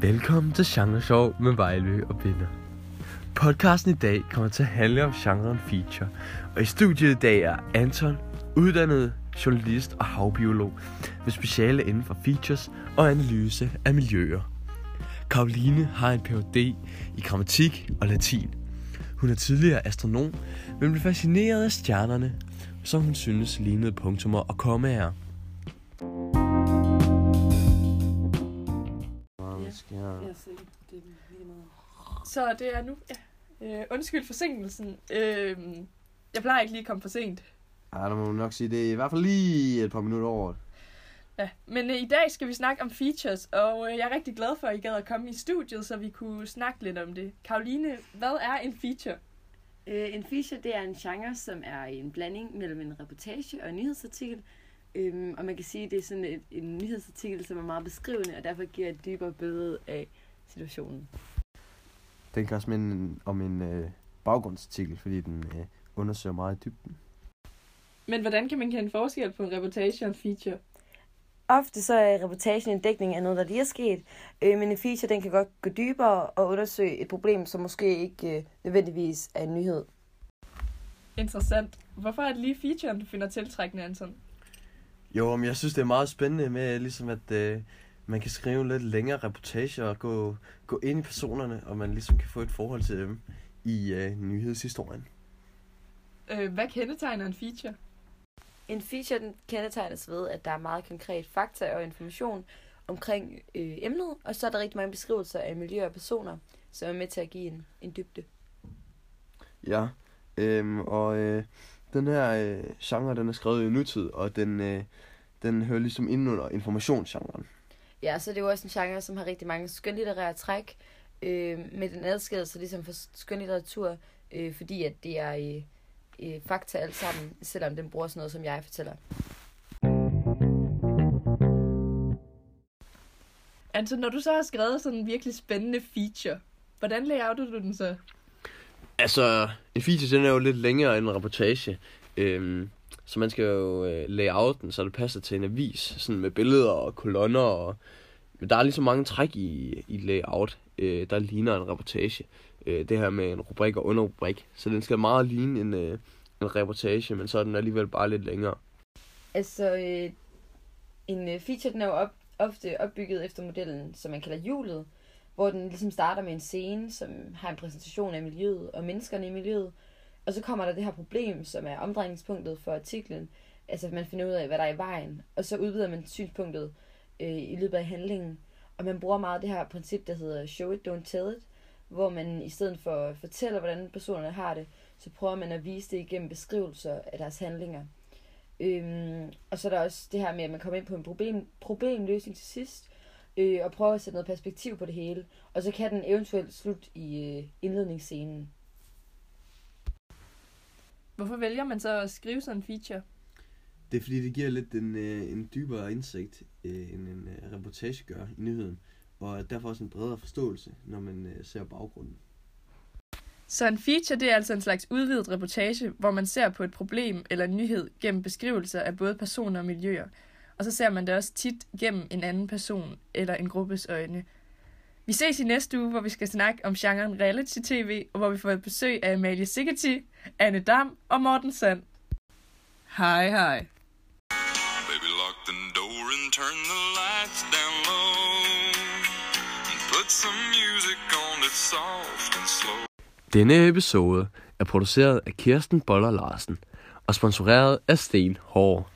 Velkommen til Genre Show med Vejlø og Binder. Podcasten i dag kommer til at handle om genren feature, og i studiet i dag er Anton, uddannet journalist og havbiolog med speciale inden for features og analyse af miljøer. Karoline har en Ph.D. i grammatik og latin. Hun er tidligere astronom, men blev fascineret af stjernerne, som hun synes lignede punktummer og kommaer. Jeg ser det er lige meget. Så det er nu. Ja. Øh, undskyld forsinkelsen. Øh, jeg plejer ikke lige at komme for sent. Ja, der må man nok sige, det er i hvert fald lige et par minutter over. Ja. Men øh, i dag skal vi snakke om features, og øh, jeg er rigtig glad for, at I gad at komme i studiet, så vi kunne snakke lidt om det. Karoline, hvad er en feature? Øh, en feature, det er en genre, som er en blanding mellem en reportage og en nyhedsartikel. Øhm, og man kan sige, at det er sådan et, en nyhedsartikel, som er meget beskrivende, og derfor giver et dybere billede af situationen. Den kan også minde om en øh, baggrundsartikel, fordi den øh, undersøger meget i dybden. Men hvordan kan man kende forskel på en reportage og en feature? Ofte så er reportagen en dækning af noget, der lige er sket, øh, men en feature den kan godt gå dybere og undersøge et problem, som måske ikke øh, nødvendigvis er en nyhed. Interessant. Hvorfor er det lige featuren, du finder tiltrækkende, Anton? Jo, men jeg synes, det er meget spændende med, ligesom at øh, man kan skrive lidt længere reportager og gå, gå ind i personerne, og man ligesom kan få et forhold til dem i øh, nyhedshistorien. Øh, hvad kendetegner en feature? En feature den kendetegnes ved, at der er meget konkret fakta og information omkring øh, emnet, og så er der rigtig mange beskrivelser af miljø og personer, som er med til at give en, en dybde. Ja, øhm, og øh, den her øh, genre, den er skrevet i nutid, og den, øh, den hører ligesom ind under informationsgenren. Ja, så det er jo også en genre, som har rigtig mange skønlitterære træk, øh, med den adskiller sig ligesom for skønlitteratur, øh, fordi at det er øh, øh, fakta alt sammen, selvom den bruger sådan noget, som jeg fortæller. Altså, når du så har skrevet sådan en virkelig spændende feature, hvordan layouter du den så? Altså, en feature, den er jo lidt længere end en reportage. Øhm, så man skal jo øh, layouten, så det passer til en avis, sådan med billeder og kolonner. Og, men der er ligesom mange træk i, i layout, øh, der ligner en reportage. Øh, det her med en rubrik og underrubrik. Så den skal meget ligne en, øh, en reportage, men så er den alligevel bare lidt længere. Altså, øh, en øh, feature, den er jo op, ofte opbygget efter modellen, som man kalder hjulet, hvor den ligesom starter med en scene, som har en præsentation af miljøet og menneskerne i miljøet. Og så kommer der det her problem, som er omdrejningspunktet for artiklen. Altså, at man finder ud af, hvad der er i vejen. Og så udvider man synspunktet øh, i løbet af handlingen. Og man bruger meget det her princip, der hedder show it, don't tell it. Hvor man i stedet for at fortælle, hvordan personerne har det, så prøver man at vise det igennem beskrivelser af deres handlinger. Øhm, og så er der også det her med, at man kommer ind på en problem, problemløsning til sidst, øh, og prøver at sætte noget perspektiv på det hele. Og så kan den eventuelt slutte i øh, indledningsscenen. Hvorfor vælger man så at skrive sådan en feature? Det er fordi, det giver lidt en, øh, en dybere indsigt, øh, end en øh, reportage gør i nyheden. Og derfor også en bredere forståelse, når man øh, ser baggrunden. Så en feature, det er altså en slags udvidet reportage, hvor man ser på et problem eller en nyhed gennem beskrivelser af både personer og miljøer. Og så ser man det også tit gennem en anden person eller en gruppes øjne. Vi ses i næste uge, hvor vi skal snakke om genren reality-tv, og hvor vi får et besøg af Amalie Sigerti, Anne Dam og Morten Sand. Hej hej. Baby, lock the door and turn the lights down low. And put some music on that's soft and slow. Denne episode er produceret af Kirsten Boller Larsen og sponsoreret af Sten Hård.